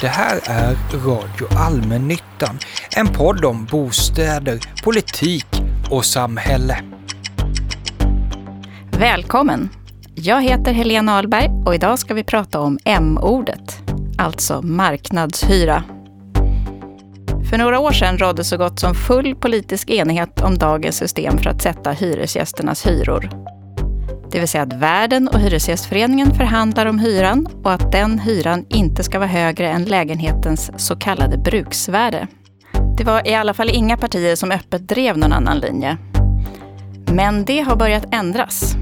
Det här är Radio Allmännyttan, en podd om bostäder, politik och samhälle. Välkommen! Jag heter Helena Ahlberg och idag ska vi prata om M-ordet, alltså marknadshyra. För några år sedan rådde så gott som full politisk enighet om dagens system för att sätta hyresgästernas hyror. Det vill säga att värden och Hyresgästföreningen förhandlar om hyran och att den hyran inte ska vara högre än lägenhetens så kallade bruksvärde. Det var i alla fall inga partier som öppet drev någon annan linje. Men det har börjat ändras.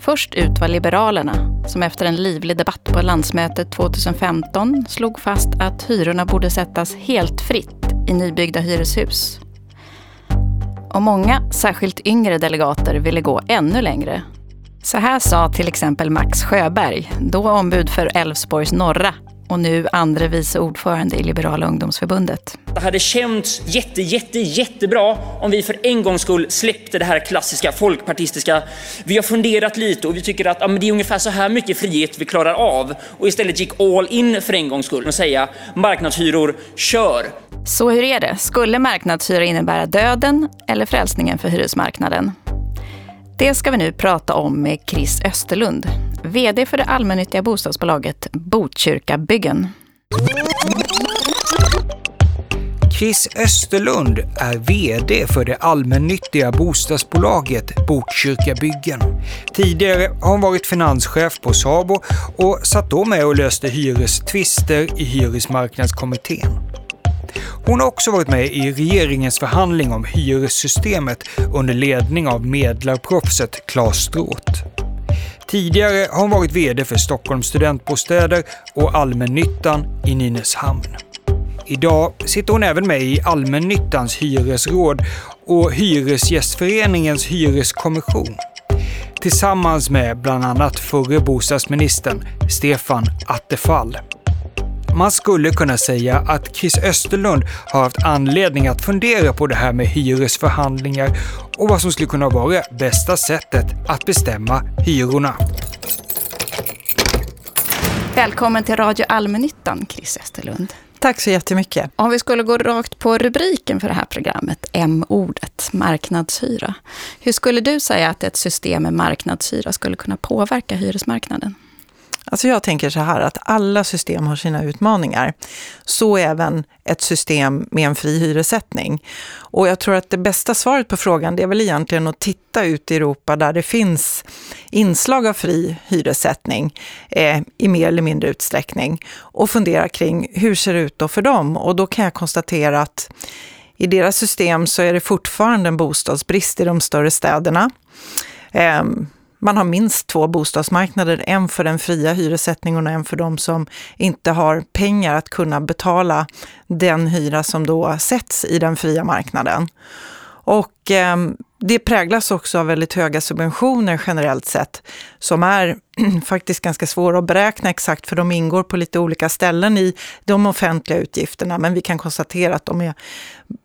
Först ut var Liberalerna, som efter en livlig debatt på landsmötet 2015 slog fast att hyrorna borde sättas helt fritt i nybyggda hyreshus. Och många, särskilt yngre delegater, ville gå ännu längre så här sa till exempel Max Sjöberg, då ombud för Älvsborgs norra och nu andre vice ordförande i Liberala ungdomsförbundet. Det hade känts jätte, jätte, jättebra om vi för en gångs skull släppte det här klassiska folkpartistiska. Vi har funderat lite och vi tycker att ja, det är ungefär så här mycket frihet vi klarar av och istället gick all in för en gångs skull och säga marknadshyror, kör! Så hur är det? Skulle marknadshyra innebära döden eller frälsningen för hyresmarknaden? Det ska vi nu prata om med Chris Österlund, VD för det allmännyttiga bostadsbolaget Botkyrka Byggen. Chris Österlund är VD för det allmännyttiga bostadsbolaget Botkyrka Byggen. Tidigare har hon varit finanschef på Sabo och satt då med och löste hyrestvister i Hyresmarknadskommittén. Hon har också varit med i regeringens förhandling om hyressystemet under ledning av medlarproffset Claes Stråth. Tidigare har hon varit VD för Stockholms studentbostäder och allmännyttan i Nynäshamn. Idag sitter hon även med i allmännyttans hyresråd och Hyresgästföreningens hyreskommission. Tillsammans med bland annat förre bostadsministern Stefan Attefall. Man skulle kunna säga att Chris Österlund har haft anledning att fundera på det här med hyresförhandlingar och vad som skulle kunna vara bästa sättet att bestämma hyrorna. Välkommen till Radio Allmännyttan, Chris Österlund. Tack så jättemycket. Om vi skulle gå rakt på rubriken för det här programmet, M-ordet, marknadshyra. Hur skulle du säga att ett system med marknadshyra skulle kunna påverka hyresmarknaden? Alltså jag tänker så här att alla system har sina utmaningar. Så även ett system med en fri hyressättning. Och jag tror att det bästa svaret på frågan det är väl egentligen att titta ut i Europa där det finns inslag av fri hyressättning eh, i mer eller mindre utsträckning och fundera kring hur ser det ut då för dem? Och då kan jag konstatera att i deras system så är det fortfarande en bostadsbrist i de större städerna. Eh, man har minst två bostadsmarknader, en för den fria hyressättningen och en för de som inte har pengar att kunna betala den hyra som då sätts i den fria marknaden. Och Ehm, det präglas också av väldigt höga subventioner generellt sett, som är faktiskt ganska svåra att beräkna exakt, för de ingår på lite olika ställen i de offentliga utgifterna, men vi kan konstatera att de är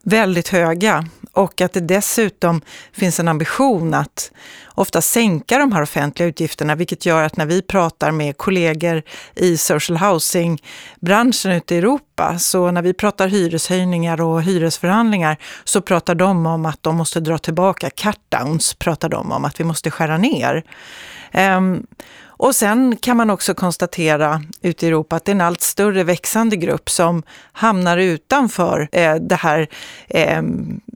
väldigt höga och att det dessutom finns en ambition att ofta sänka de här offentliga utgifterna, vilket gör att när vi pratar med kollegor i social housing-branschen ute i Europa, så när vi pratar hyreshöjningar och hyresförhandlingar, så pratar de om att de måste dra tillbaka, Cutdowns pratar de om, att vi måste skära ner. Um, och sen kan man också konstatera ute i Europa att det är en allt större växande grupp som hamnar utanför eh, det här eh,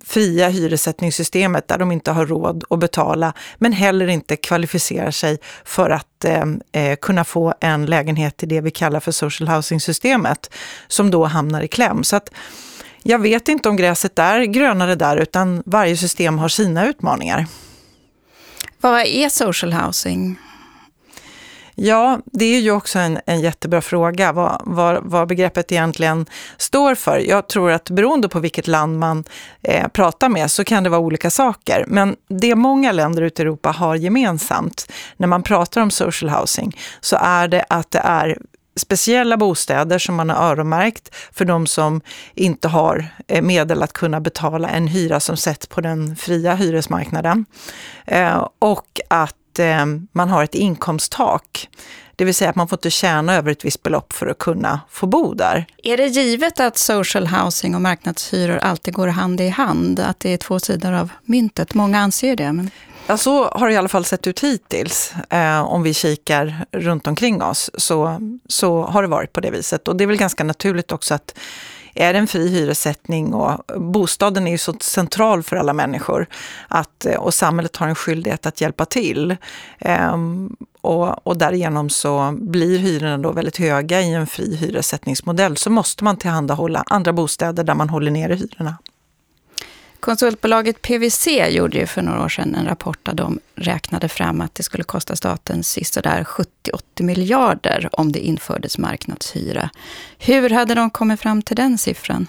fria hyressättningssystemet där de inte har råd att betala men heller inte kvalificerar sig för att ehm, eh kunna få en lägenhet i det vi kallar för social housing-systemet som då hamnar i kläm. Så att, jag vet inte om gräset är grönare där utan varje system har sina utmaningar. Vad är social housing? Ja, det är ju också en, en jättebra fråga vad, vad, vad, begreppet egentligen står för. Jag tror att beroende på vilket land man eh, pratar med så kan det vara olika saker. Men det många länder ute i Europa har gemensamt när man pratar om social housing så är det att det är speciella bostäder som man har öronmärkt för de som inte har eh, medel att kunna betala en hyra som sätts på den fria hyresmarknaden. Eh, och att eh, man har ett inkomsttak. Det vill säga att man får inte tjäna över ett visst belopp för att kunna få bo där. Är det givet att social housing och marknadshyror alltid går hand i hand? Att det är två sidor av myntet? Många anser det. Men... Ja, så har det i alla fall sett ut hittills. Eh, om vi kikar runt omkring oss så, så har det varit på det viset. Och det är väl ganska naturligt också att är det en fri hyressättning och bostaden är ju så central för alla människor att, eh, och samhället har en skyldighet att hjälpa till. Um, och, och därigenom så blir hyrorna då väldigt höga i en fri hyressättningsmodell så måste man tillhandahålla andra bostäder där man håller nere hyrorna. Konsultbolaget PWC gjorde ju för några år sedan en rapport där de räknade fram att det skulle kosta staten där 70-80 miljarder om det infördes marknadshyra. Hur hade de kommit fram till den siffran?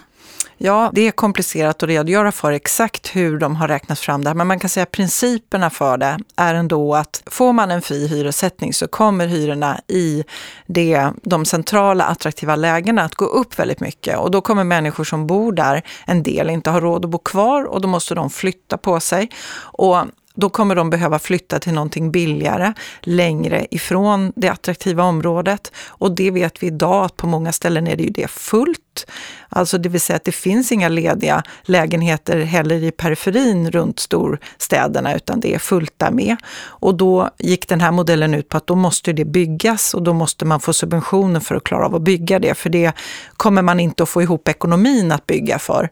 Ja, det är komplicerat att redogöra för exakt hur de har räknat fram det här, men man kan säga att principerna för det är ändå att får man en fri hyressättning så kommer hyrorna i det, de centrala attraktiva lägena att gå upp väldigt mycket och då kommer människor som bor där, en del inte ha råd att bo kvar och då måste de flytta på sig. Och då kommer de behöva flytta till någonting billigare, längre ifrån det attraktiva området. Och det vet vi idag att på många ställen är det ju det fullt. Alltså det vill säga att det finns inga lediga lägenheter heller i periferin runt storstäderna utan det är fullt där med. Och då gick den här modellen ut på att då måste det byggas och då måste man få subventioner för att klara av att bygga det. För det kommer man inte att få ihop ekonomin att bygga för.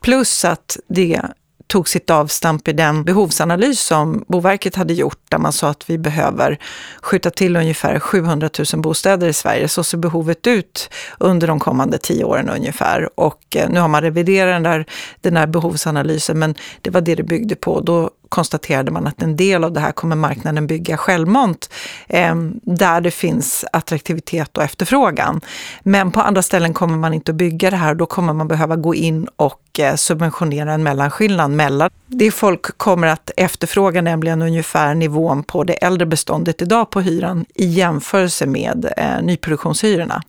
Plus att det tog sitt avstamp i den behovsanalys som Boverket hade gjort där man sa att vi behöver skjuta till ungefär 700 000 bostäder i Sverige. Så ser behovet ut under de kommande tio åren ungefär. Och eh, nu har man reviderat den där, den där behovsanalysen men det var det det byggde på. Då konstaterade man att en del av det här kommer marknaden bygga självmant eh, där det finns attraktivitet och efterfrågan. Men på andra ställen kommer man inte att bygga det här och då kommer man behöva gå in och eh, subventionera en mellanskillnad mellan det folk kommer att efterfråga, nämligen ungefär nivån på det äldre beståndet idag på hyran i jämförelse med eh, nyproduktionshyrorna.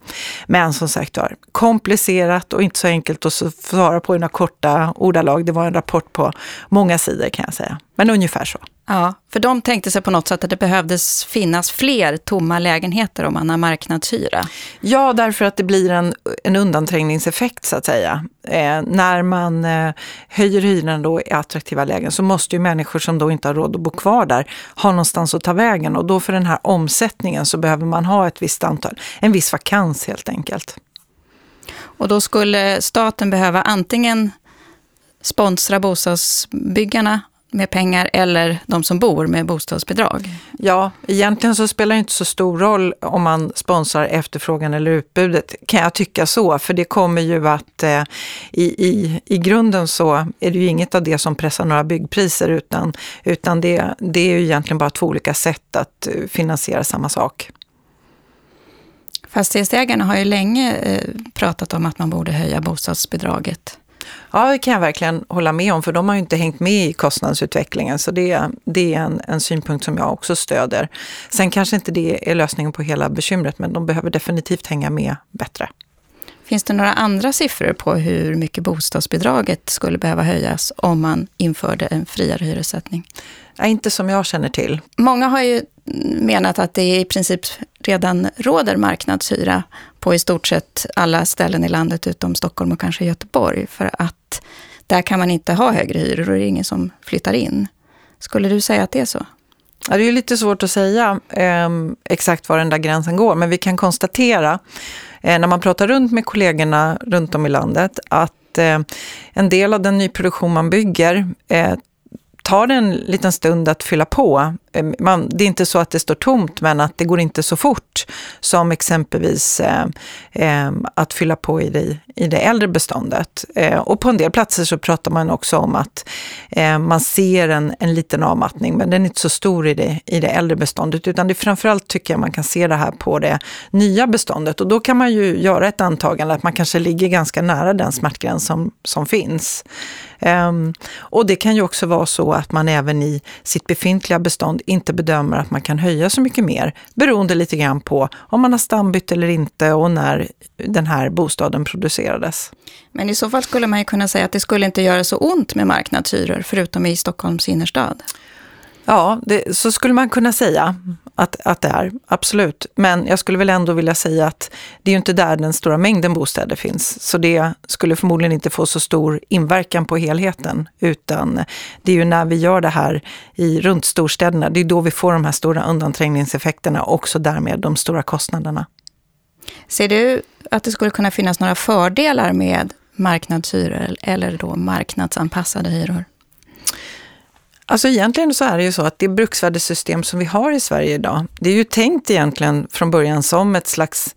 Men som sagt var, komplicerat och inte så enkelt att svara på i några korta ordalag. Det var en rapport på många sidor kan jag säga. Men ungefär så. Ja, för de tänkte sig på något sätt att det behövdes finnas fler tomma lägenheter om man har marknadshyra. Ja, därför att det blir en, en undanträngningseffekt så att säga. Eh, när man eh, höjer hyran då i attraktiva lägen så måste ju människor som då inte har råd att bo kvar där ha någonstans att ta vägen och då för den här omsättningen så behöver man ha ett visst antal, en viss vakans helt enkelt. Och då skulle staten behöva antingen sponsra bostadsbyggarna med pengar eller de som bor med bostadsbidrag? Ja, egentligen så spelar det inte så stor roll om man sponsrar efterfrågan eller utbudet, kan jag tycka så. För det kommer ju att eh, i, i, i grunden så är det ju inget av det som pressar några byggpriser utan, utan det, det är ju egentligen bara två olika sätt att eh, finansiera samma sak. Fastighetsägarna har ju länge eh, pratat om att man borde höja bostadsbidraget. Ja, det kan jag verkligen hålla med om, för de har ju inte hängt med i kostnadsutvecklingen. Så det, det är en, en synpunkt som jag också stöder. Sen kanske inte det är lösningen på hela bekymret, men de behöver definitivt hänga med bättre. Finns det några andra siffror på hur mycket bostadsbidraget skulle behöva höjas om man införde en friare hyressättning? Ja, inte som jag känner till. Många har ju menat att det i princip redan råder marknadshyra på i stort sett alla ställen i landet utom Stockholm och kanske Göteborg. För att där kan man inte ha högre hyror och det är ingen som flyttar in. Skulle du säga att det är så? Ja, det är lite svårt att säga eh, exakt var den där gränsen går, men vi kan konstatera eh, när man pratar runt med kollegorna runt om i landet att eh, en del av den nyproduktion man bygger eh, tar det en liten stund att fylla på. Eh, man, det är inte så att det står tomt, men att det går inte så fort som exempelvis eh, eh, att fylla på i det, i det äldre beståndet. Eh, och på en del platser så pratar man också om att eh, man ser en, en liten avmattning, men den är inte så stor i det, i det äldre beståndet, utan det är framförallt tycker jag man kan se det här på det nya beståndet. Och då kan man ju göra ett antagande att man kanske ligger ganska nära den smärtgräns som, som finns. Ehm, och det kan ju också vara så att man även i sitt befintliga bestånd inte bedömer att man kan höja så mycket mer, beroende lite grann på om man har stambytt eller inte och när den här bostaden producerades. Men i så fall skulle man ju kunna säga att det skulle inte göra så ont med marknadshyror, förutom i Stockholms innerstad. Ja, det, så skulle man kunna säga att, att det är, absolut. Men jag skulle väl ändå vilja säga att det är ju inte där den stora mängden bostäder finns. Så det skulle förmodligen inte få så stor inverkan på helheten. Utan det är ju när vi gör det här i, runt storstäderna, det är då vi får de här stora undanträngningseffekterna och också därmed de stora kostnaderna. Ser du att det skulle kunna finnas några fördelar med marknadshyror eller då marknadsanpassade hyror? Alltså egentligen så är det ju så att det bruksvärdessystem som vi har i Sverige idag, det är ju tänkt egentligen från början som ett slags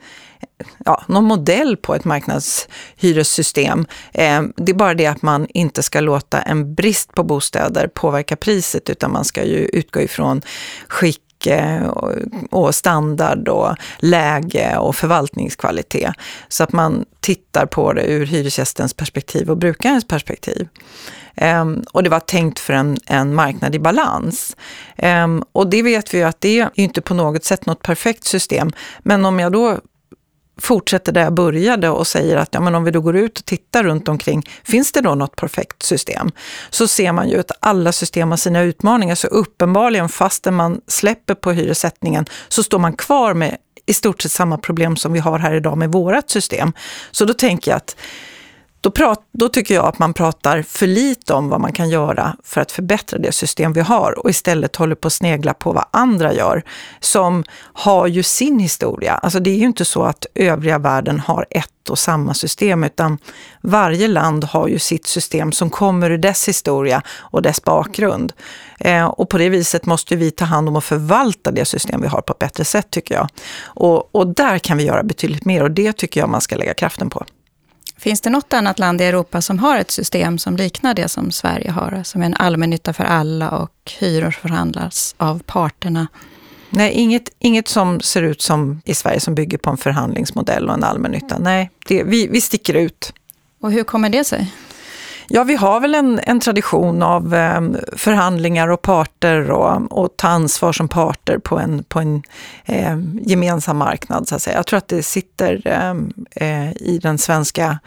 ja, någon modell på ett marknadshyressystem. Eh, det är bara det att man inte ska låta en brist på bostäder påverka priset, utan man ska ju utgå ifrån skick eh, och standard och läge och förvaltningskvalitet. Så att man tittar på det ur hyresgästens perspektiv och brukarens perspektiv. Um, och det var tänkt för en, en marknad i balans. Um, och det vet vi ju att det är inte på något sätt något perfekt system. Men om jag då fortsätter där jag började och säger att ja, men om vi då går ut och tittar runt omkring, finns det då något perfekt system? Så ser man ju att alla system har sina utmaningar, så uppenbarligen fastän man släpper på hyressättningen så står man kvar med i stort sett samma problem som vi har här idag med vårat system. Så då tänker jag att då, prat, då tycker jag att man pratar för lite om vad man kan göra för att förbättra det system vi har och istället håller på att snegla på vad andra gör, som har ju sin historia. Alltså det är ju inte så att övriga världen har ett och samma system, utan varje land har ju sitt system som kommer ur dess historia och dess bakgrund. Eh, och på det viset måste vi ta hand om och förvalta det system vi har på ett bättre sätt, tycker jag. Och, och där kan vi göra betydligt mer och det tycker jag man ska lägga kraften på. Finns det något annat land i Europa som har ett system som liknar det som Sverige har? Som är en allmännytta för alla och hyror förhandlas av parterna? Nej, inget, inget som ser ut som i Sverige som bygger på en förhandlingsmodell och en allmännytta. Nej, det, vi, vi sticker ut. Och hur kommer det sig? Ja, vi har väl en, en tradition av eh, förhandlingar och parter och, och ta ansvar som parter på en, på en eh, gemensam marknad. Så att säga. Jag tror att det sitter ehm, eh, i den svenska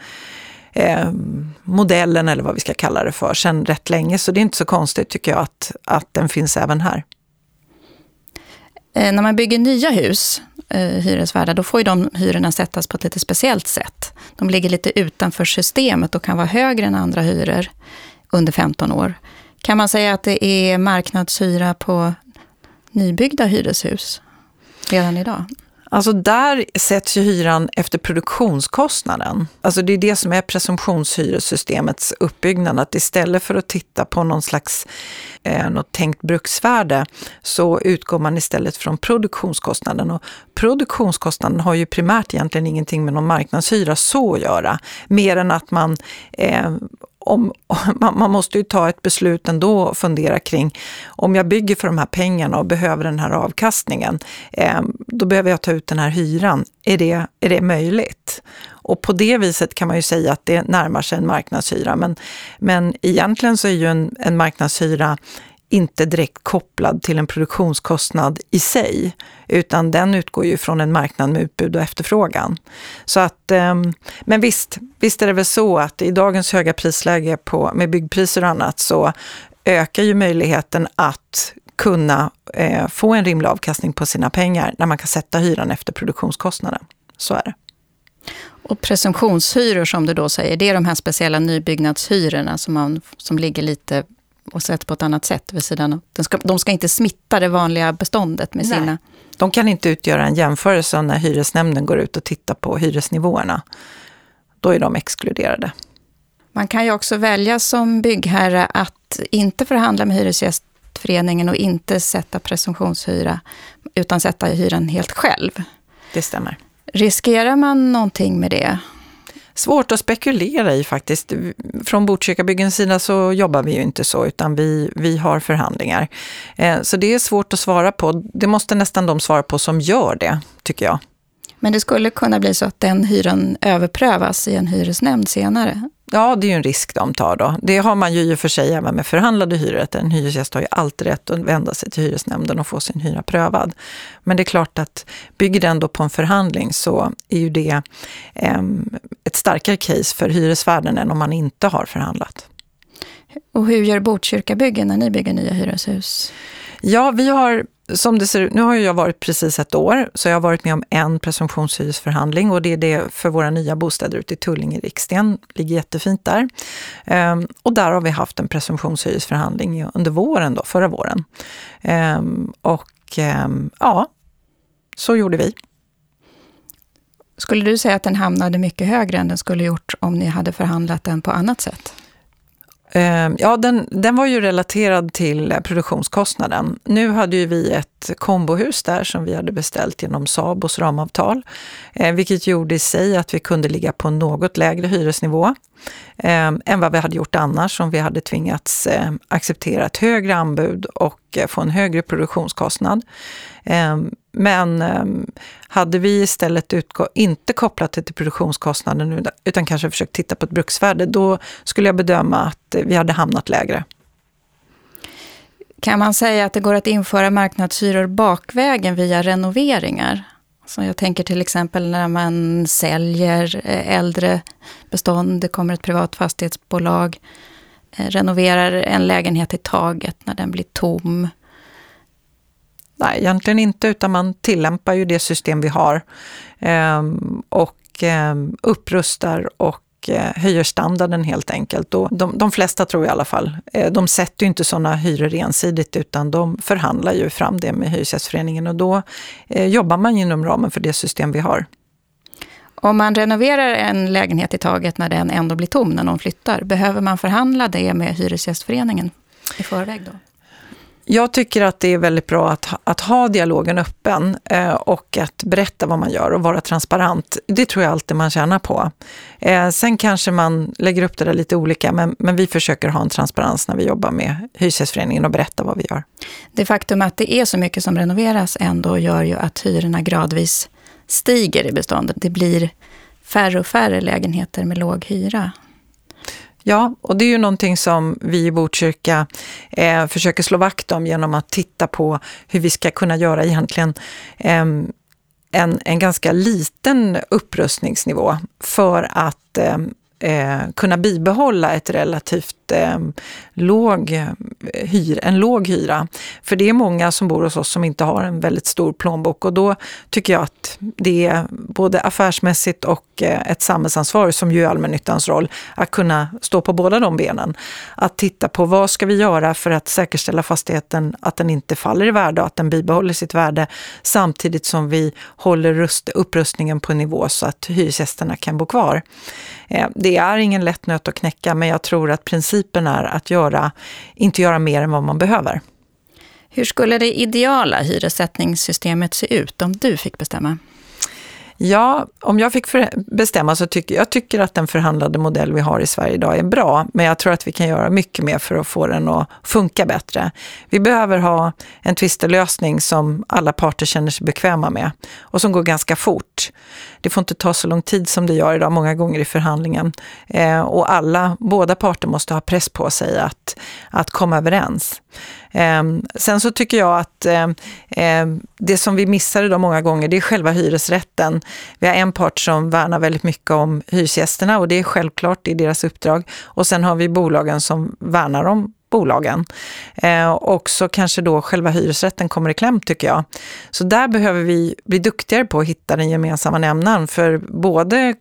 ehm, modellen, eller vad vi ska kalla det för, sedan rätt länge. Så det är inte så konstigt tycker jag att, att den finns även här. Eh, när man bygger nya hus, eh, hyresvärdar, då får ju de hyrorna sättas på ett lite speciellt sätt. De ligger lite utanför systemet och kan vara högre än andra hyror under 15 år. Kan man säga att det är marknadshyra på nybyggda hyreshus redan idag? Alltså där sätts ju hyran efter produktionskostnaden. Alltså det är det som är presumtionshyressystemets uppbyggnad. Att istället för att titta på någon slags eh, något tänkt bruksvärde så utgår man istället från produktionskostnaden. Och produktionskostnaden har ju primärt egentligen ingenting med någon marknadshyra så att göra. Mer än att man eh, om, man måste ju ta ett beslut ändå och fundera kring om jag bygger för de här pengarna och behöver den här avkastningen, eh, då behöver jag ta ut den här hyran. Är det, är det möjligt? Och på det viset kan man ju säga att det närmar sig en marknadshyra. Men, men egentligen så är ju en, en marknadshyra inte direkt kopplad till en produktionskostnad i sig, utan den utgår ju från en marknad med utbud och efterfrågan. Så att, ehm, men visst, visst är det väl så att i dagens höga prisläge på, med byggpriser och annat så ökar ju möjligheten att kunna eh, få en rimlig avkastning på sina pengar när man kan sätta hyran efter produktionskostnaden. Så är det. Och presumtionshyror som du då säger, det är de här speciella nybyggnadshyrorna som, man, som ligger lite och sett på ett annat sätt vid sidan av. De ska, de ska inte smitta det vanliga beståndet med Nej. sina... De kan inte utgöra en jämförelse när hyresnämnden går ut och tittar på hyresnivåerna. Då är de exkluderade. Man kan ju också välja som byggherre att inte förhandla med Hyresgästföreningen och inte sätta presumtionshyra, utan sätta hyran helt själv. Det stämmer. Riskerar man någonting med det? Svårt att spekulera i faktiskt. Från Botkyrkabyggens sida så jobbar vi ju inte så, utan vi, vi har förhandlingar. Eh, så det är svårt att svara på. Det måste nästan de svara på som gör det, tycker jag. Men det skulle kunna bli så att den hyran överprövas i en hyresnämnd senare? Ja, det är ju en risk de tar då. Det har man ju i och för sig även med förhandlade hyror. En hyresgäst har ju alltid rätt att vända sig till hyresnämnden och få sin hyra prövad. Men det är klart att bygger den då på en förhandling så är ju det eh, ett starkare case för hyresvärden än om man inte har förhandlat. Och hur gör Botkyrka byggen när ni bygger nya hyreshus? Ja, vi har som det ser ut, nu har jag varit precis ett år, så jag har varit med om en presumtionshyresförhandling och det är det för våra nya bostäder ute i Tullinge, Riksten. ligger jättefint där. Ehm, och där har vi haft en presumtionshyresförhandling under våren, då, förra våren. Ehm, och ehm, ja, så gjorde vi. Skulle du säga att den hamnade mycket högre än den skulle gjort om ni hade förhandlat den på annat sätt? Ehm, ja, den, den var ju relaterad till eh, produktionskostnaden. Nu hade ju vi ett kombohus där som vi hade beställt genom Sabos ramavtal, eh, vilket gjorde i sig att vi kunde ligga på en något lägre hyresnivå ehm, än vad vi hade gjort annars om vi hade tvingats eh, acceptera ett högre anbud och få en högre produktionskostnad. Ehm, men ehm, hade vi istället utgå, inte kopplat det till produktionskostnaden utan kanske försökt titta på ett bruksvärde, då skulle jag bedöma att vi hade hamnat lägre. Kan man säga att det går att införa marknadshyror bakvägen via renoveringar? Så jag tänker till exempel när man säljer eh, äldre bestånd, det kommer ett privat fastighetsbolag, eh, renoverar en lägenhet i taget när den blir tom. Nej, egentligen inte, utan man tillämpar ju det system vi har ehm, och ehm, upprustar och eh, höjer standarden helt enkelt. Och de, de flesta tror jag i alla fall, eh, de sätter ju inte sådana hyror ensidigt utan de förhandlar ju fram det med Hyresgästföreningen och då eh, jobbar man inom ramen för det system vi har. Om man renoverar en lägenhet i taget när den ändå blir tom när någon flyttar, behöver man förhandla det med Hyresgästföreningen i förväg då? Jag tycker att det är väldigt bra att, att ha dialogen öppen eh, och att berätta vad man gör och vara transparent. Det tror jag alltid man tjänar på. Eh, sen kanske man lägger upp det där lite olika, men, men vi försöker ha en transparens när vi jobbar med Hyresgästföreningen och berätta vad vi gör. Det faktum att det är så mycket som renoveras ändå gör ju att hyrorna gradvis stiger i beståndet. Det blir färre och färre lägenheter med låg hyra. Ja, och det är ju någonting som vi i Botkyrka eh, försöker slå vakt om genom att titta på hur vi ska kunna göra egentligen eh, en, en ganska liten upprustningsnivå för att eh, eh, kunna bibehålla ett relativt eh, låg eh, hyr, en låg hyra. För det är många som bor hos oss som inte har en väldigt stor plånbok och då tycker jag att det är både affärsmässigt och eh, ett samhällsansvar som ju är allmännyttans roll att kunna stå på båda de benen. Att titta på vad ska vi göra för att säkerställa fastigheten att den inte faller i värde och att den bibehåller sitt värde samtidigt som vi håller rust, upprustningen på en nivå så att hyresgästerna kan bo kvar. Eh, det är ingen lätt nöt att knäcka, men jag tror att principen är att göra, inte göra mer än vad man behöver. Hur skulle det ideala hyressättningssystemet se ut om du fick bestämma? Ja, om jag fick bestämma så tycker jag tycker att den förhandlade modell vi har i Sverige idag är bra, men jag tror att vi kan göra mycket mer för att få den att funka bättre. Vi behöver ha en tvistelösning som alla parter känner sig bekväma med och som går ganska fort. Det får inte ta så lång tid som det gör idag många gånger i förhandlingen. Eh, och alla, båda parter måste ha press på sig att, att komma överens. Eh, sen så tycker jag att eh, det som vi missade då många gånger, det är själva hyresrätten. Vi har en part som värnar väldigt mycket om hyresgästerna och det är självklart i deras uppdrag. Och sen har vi bolagen som värnar om bolagen. Eh, och så kanske då själva hyresrätten kommer i kläm tycker jag. Så där behöver vi bli duktigare på att hitta den gemensamma nämnaren för både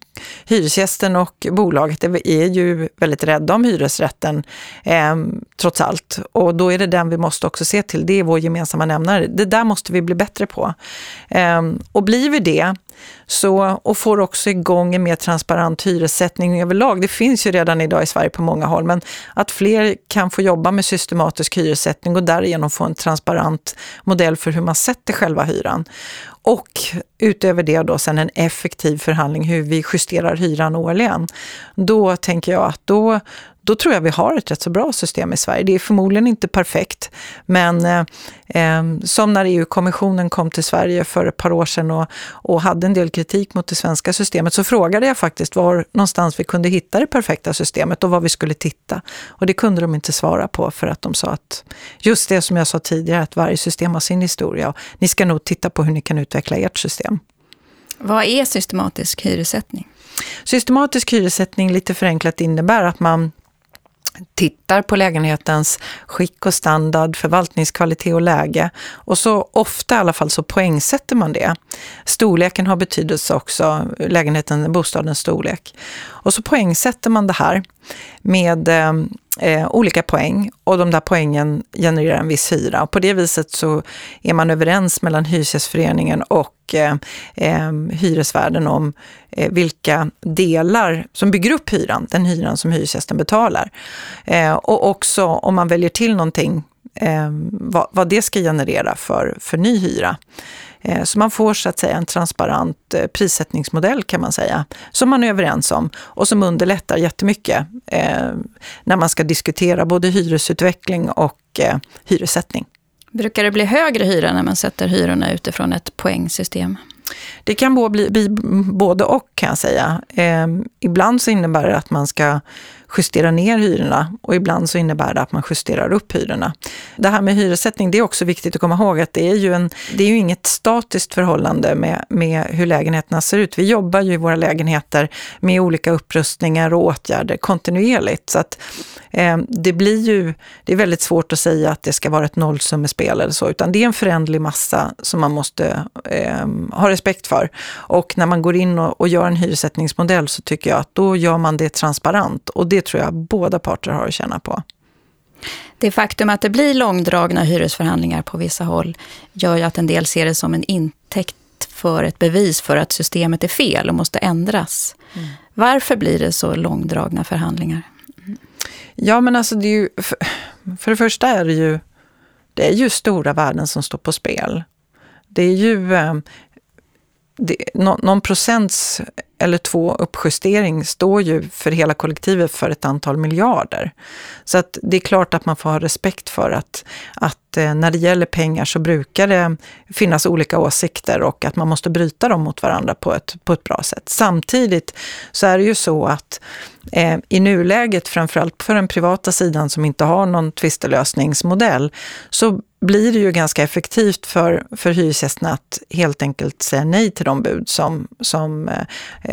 hyresgästen och bolaget är ju väldigt rädda om hyresrätten eh, trots allt. Och då är det den vi måste också se till, det är vår gemensamma nämnare. Det där måste vi bli bättre på. Eh, och blir vi det så, och får också igång en mer transparent hyressättning överlag. Det finns ju redan idag i Sverige på många håll, men att fler kan få jobba med systematisk hyressättning och därigenom få en transparent modell för hur man sätter själva hyran. Och utöver det då sen en effektiv förhandling hur vi justerar hyran årligen. Då tänker jag att då, då tror jag vi har ett rätt så bra system i Sverige. Det är förmodligen inte perfekt, men eh, eh som när EU-kommissionen kom till Sverige för ett par år sedan och, och hade en del kritik mot det svenska systemet så frågade jag faktiskt var någonstans vi kunde hitta det perfekta systemet och var vi skulle titta. Och det kunde de inte svara på för att de sa att just det som jag sa tidigare, att varje system har sin historia. Och ni ska nog titta på hur ni kan utveckla ert system. Vad är systematisk hyressättning? Systematisk hyressättning, lite förenklat, innebär att man tittar på lägenhetens skick och standard, förvaltningskvalitet och läge. Och så ofta i alla fall så poängsätter man det. Storleken har betydelse också, lägenheten, bostadens storlek. Och så poängsätter man det här med eh, eh, olika poäng och de där poängen genererar en viss hyra. Och på det viset så är man överens mellan Hyresgästföreningen och eh, eh, hyresvärden om eh, vilka delar som bygger upp hyran, den hyran som hyresgästen betalar. Eh, och också om man väljer till någonting, eh, vad, vad, det ska generera för, för ny hyra. Eh, så man får så att säga en transparent eh, prissättningsmodell kan man säga, som man är överens om och som underlättar jättemycket eh, när man ska diskutera både hyresutveckling och hyressättning. Brukar det bli högre hyra när man sätter hyrorna utifrån ett poängsystem? Det kan bli, bli både och kan jag säga. Eh, ibland så innebär det att man ska justera ner hyrorna och ibland så innebär det att man justerar upp hyrorna. Det här med hyressättning, det är också viktigt att komma ihåg att det är ju, en, det är ju inget statiskt förhållande med, med hur lägenheterna ser ut. Vi jobbar ju i våra lägenheter med olika upprustningar och åtgärder kontinuerligt. Så att eh, det blir ju, det är väldigt svårt att säga att det ska vara ett nollsummespel eller så, utan det är en förändlig massa som man måste eh, ha respekt för. Och när man går in och, och gör en hyressättningsmodell så tycker jag att då gör man det transparent och det tror jag båda parter har att känna på. Det faktum att det blir långdragna hyresförhandlingar på vissa håll gör ju att en del ser det som en intäkt för ett bevis för att systemet är fel och måste ändras. Mm. Varför blir det så långdragna förhandlingar? Ja, men alltså det är ju, för, för det första är det ju, det är ju stora värden som står på spel. Det är ju eh, det, no, någon procents eller två uppjustering står ju för hela kollektivet för ett antal miljarder. Så att det är klart att man får ha respekt för att, att eh, när det gäller pengar så brukar det finnas olika åsikter och att man måste bryta dem mot varandra på ett, på ett bra sätt. Samtidigt så är det ju så att eh, i nuläget, framförallt för den privata sidan som inte har någon tvistelösningsmodell, så blir det ju ganska effektivt för, för hyresgästerna att helt enkelt säga nej till de bud som, som eh,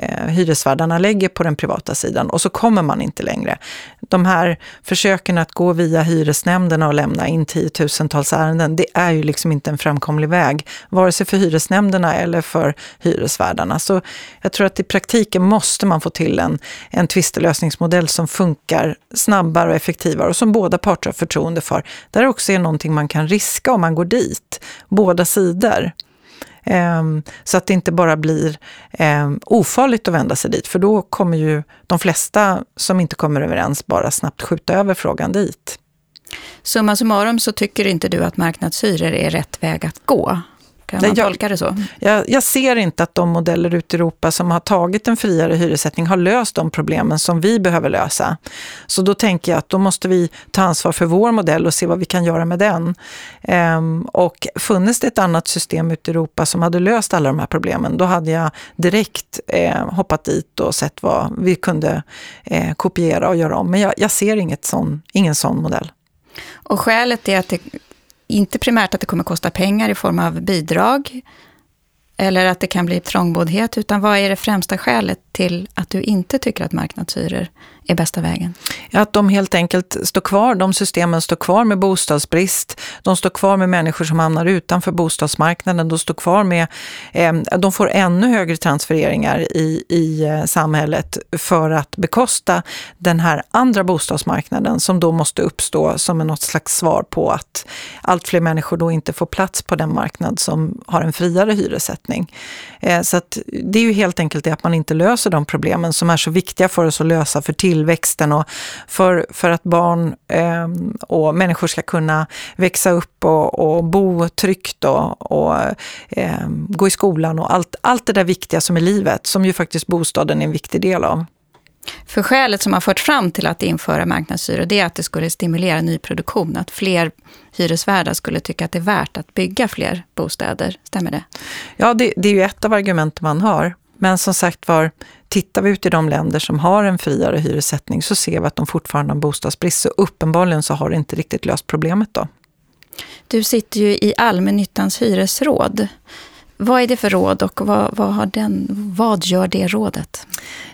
eh, hyresvärdarna lägger på den privata sidan och så kommer man inte längre. De här försöken att gå via hyresnämnderna och lämna in tiotusentals ärenden, det är ju liksom inte en framkomlig väg, vare sig för hyresnämnderna eller för hyresvärdarna. Så jag tror att i praktiken måste man få till en, en tvistelösningsmodell som funkar snabbare och effektivare och som båda parter har förtroende för. Där också är någonting man kan riska om man går dit, båda sidor. Ehm, så att det inte bara blir ehm, ofarligt att vända sig dit, för då kommer ju de flesta som inte kommer överens bara snabbt skjuta över frågan dit. Summa summarum så tycker inte du att marknadshyror är rätt väg att gå? Kan man jag, tolka det så? Jag, jag, ser inte att de modeller ute i Europa som har tagit en friare hyressättning har löst de problemen som vi behöver lösa. Så då tänker jag att då måste vi ta ansvar för vår modell och se vad vi kan göra med den. Ehm, och funnits det ett annat system ute i Europa som hade löst alla de här problemen, då hade jag direkt eh, hoppat dit och sett vad vi kunde eh, kopiera och göra om. Men jag, jag ser inget sån, ingen sån modell. Och skälet är att det inte primärt att det kommer kosta pengar i form av bidrag eller att det kan bli trångboddhet, utan vad är det främsta skälet till att du inte tycker att marknadshyror är bästa vägen? Att de helt enkelt står kvar, de systemen står kvar med bostadsbrist, de står kvar med människor som hamnar utanför bostadsmarknaden, de står kvar med, eh, de får ännu högre transfereringar i, i eh, samhället för att bekosta den här andra bostadsmarknaden som då måste uppstå som något slags svar på att allt fler människor då inte får plats på den marknad som har en friare hyressättning. Eh, så att det är ju helt enkelt det att man inte löser de problemen som är så viktiga för oss att lösa för tillväxten och för, för att barn eh, och människor ska kunna växa upp och, och bo tryggt och, och eh, gå i skolan och allt, allt det där viktiga som är livet, som ju faktiskt bostaden är en viktig del av. För skälet som har fört fram till att införa marknadshyror, det är att det skulle stimulera nyproduktion, att fler hyresvärdar skulle tycka att det är värt att bygga fler bostäder. Stämmer det? Ja, det, det är ju ett av argumenten man har. Men som sagt var, tittar vi ut i de länder som har en friare hyressättning så ser vi att de fortfarande har bostadsbrist. Så uppenbarligen så har det inte riktigt löst problemet då. Du sitter ju i allmännyttans hyresråd. Vad är det för råd och vad, vad, har den, vad gör det rådet?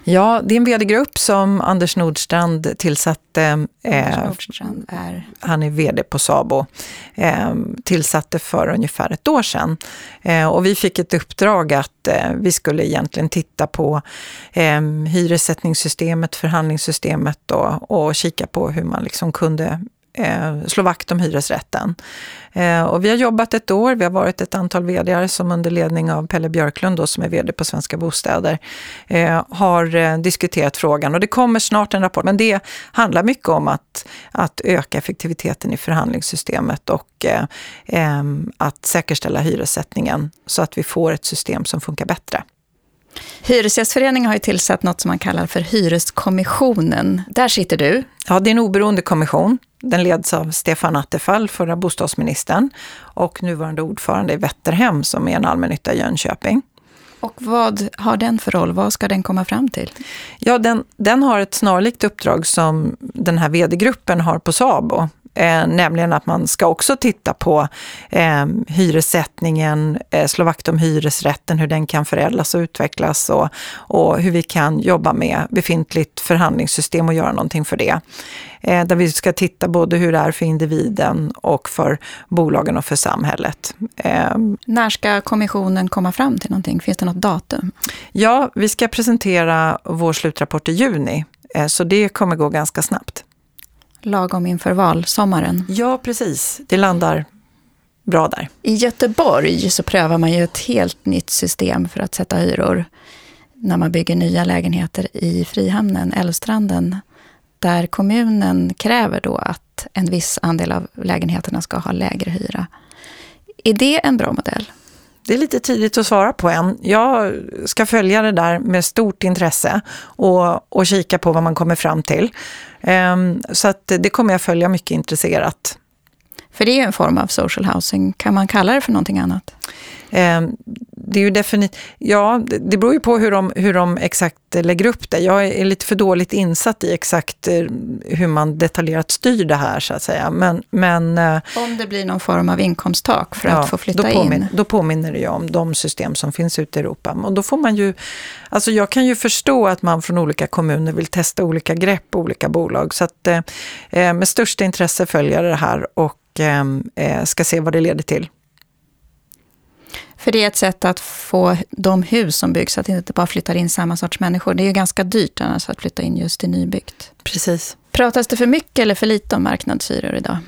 Ja, det är en vd-grupp som Anders Nordstrand tillsatte. Eh, Anders Nordstrand är? Han är vd på Sabo. Eh, tillsatte för ungefär ett år sedan. Eh, och vi fick ett uppdrag att vi skulle egentligen titta på eh, hyressättningssystemet, förhandlingssystemet och, och kika på hur man liksom kunde eh, slå vakt om hyresrätten. Eh, och vi har jobbat ett år, vi har varit ett antal vd som under ledning av Pelle Björklund då, som är vd på Svenska Bostäder eh, har eh, diskuterat frågan och det kommer snart en rapport. Men det handlar mycket om att, att öka effektiviteten i förhandlingssystemet och eh, eh, att säkerställa hyressättningen så att vi får ett system som funkar bättre. Hyresgästföreningen har ju tillsatt något som man kallar för Hyreskommissionen. Där sitter du. Ja, det är en oberoende kommission. Den leds av Stefan Attefall, förra bostadsministern, och nuvarande ordförande i Vätterhem som är en allmännytta i Jönköping. Och vad har den för roll? Vad ska den komma fram till? Ja, den, den har ett snarlikt uppdrag som den här vd-gruppen har på Sabo. Eh, nämligen att man ska också titta på eh, hyressättningen, eh, slå vakt om hyresrätten, hur den kan förädlas och utvecklas och, och hur vi kan jobba med befintligt förhandlingssystem och göra någonting för det. Eh, där vi ska titta både hur det är för individen och för bolagen och för samhället. Eh, När ska kommissionen komma fram till någonting? Finns det något datum? Ja, vi ska presentera vår slutrapport i juni, eh, så det kommer gå ganska snabbt lagom inför valsommaren. Ja, precis. Det landar bra där. I Göteborg så prövar man ju ett helt nytt system för att sätta hyror när man bygger nya lägenheter i Frihamnen, Älvstranden, där kommunen kräver då att en viss andel av lägenheterna ska ha lägre hyra. Är det en bra modell? Det är lite tidigt att svara på än. Jag ska följa det där med stort intresse och, och kika på vad man kommer fram till. Ehm, så att det kommer jag följa mycket intresserat. För det är ju en form av social housing. Kan man kalla det för någonting annat? Um, det är ju definitivt, ja det beror ju på hur de, hur de exakt lägger upp det. Jag är lite för dåligt insatt i exakt eh, hur man detaljerat styr det här så att säga. Men, men, eh, om det blir någon form av inkomsttak för ja, att få flytta då påmin, in? Då påminner det ju om de system som finns ute i Europa. Och då får man ju, alltså jag kan ju förstå att man från olika kommuner vill testa olika grepp och olika bolag. Så att eh, eh med största intresse följer det här och eh, ska se vad det leder till. För det är ett sätt att få de hus som byggs, att inte bara flyttar in samma sorts människor. Det är ju ganska dyrt annars att flytta in just i nybyggt. Precis. Pratas det för mycket eller för lite om marknadshyror idag?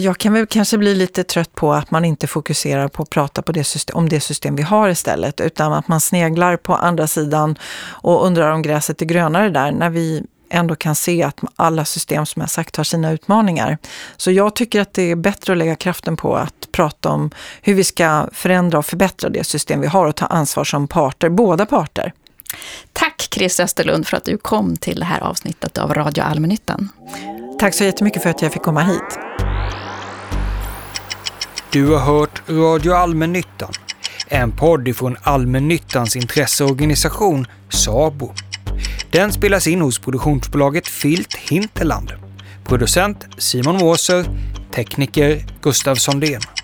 Jag kan väl kanske bli lite trött på att man inte fokuserar på att prata på det system, om det system vi har istället, utan att man sneglar på andra sidan och undrar om gräset är grönare där, när vi ändå kan se att alla system som jag sagt har sina utmaningar. Så jag tycker att det är bättre att lägga kraften på att prata om hur vi ska förändra och förbättra det system vi har och ta ansvar som parter, båda parter. Tack Chris Österlund för att du kom till det här avsnittet av Radio Allmännyttan. Tack så jättemycket för att jag fick komma hit. Du har hört Radio Allmännyttan, en podd från Allmännyttans intresseorganisation SABO. Den spelas in hos produktionsbolaget Filt Hinterland. Producent Simon Måser, tekniker Gustav Sondén.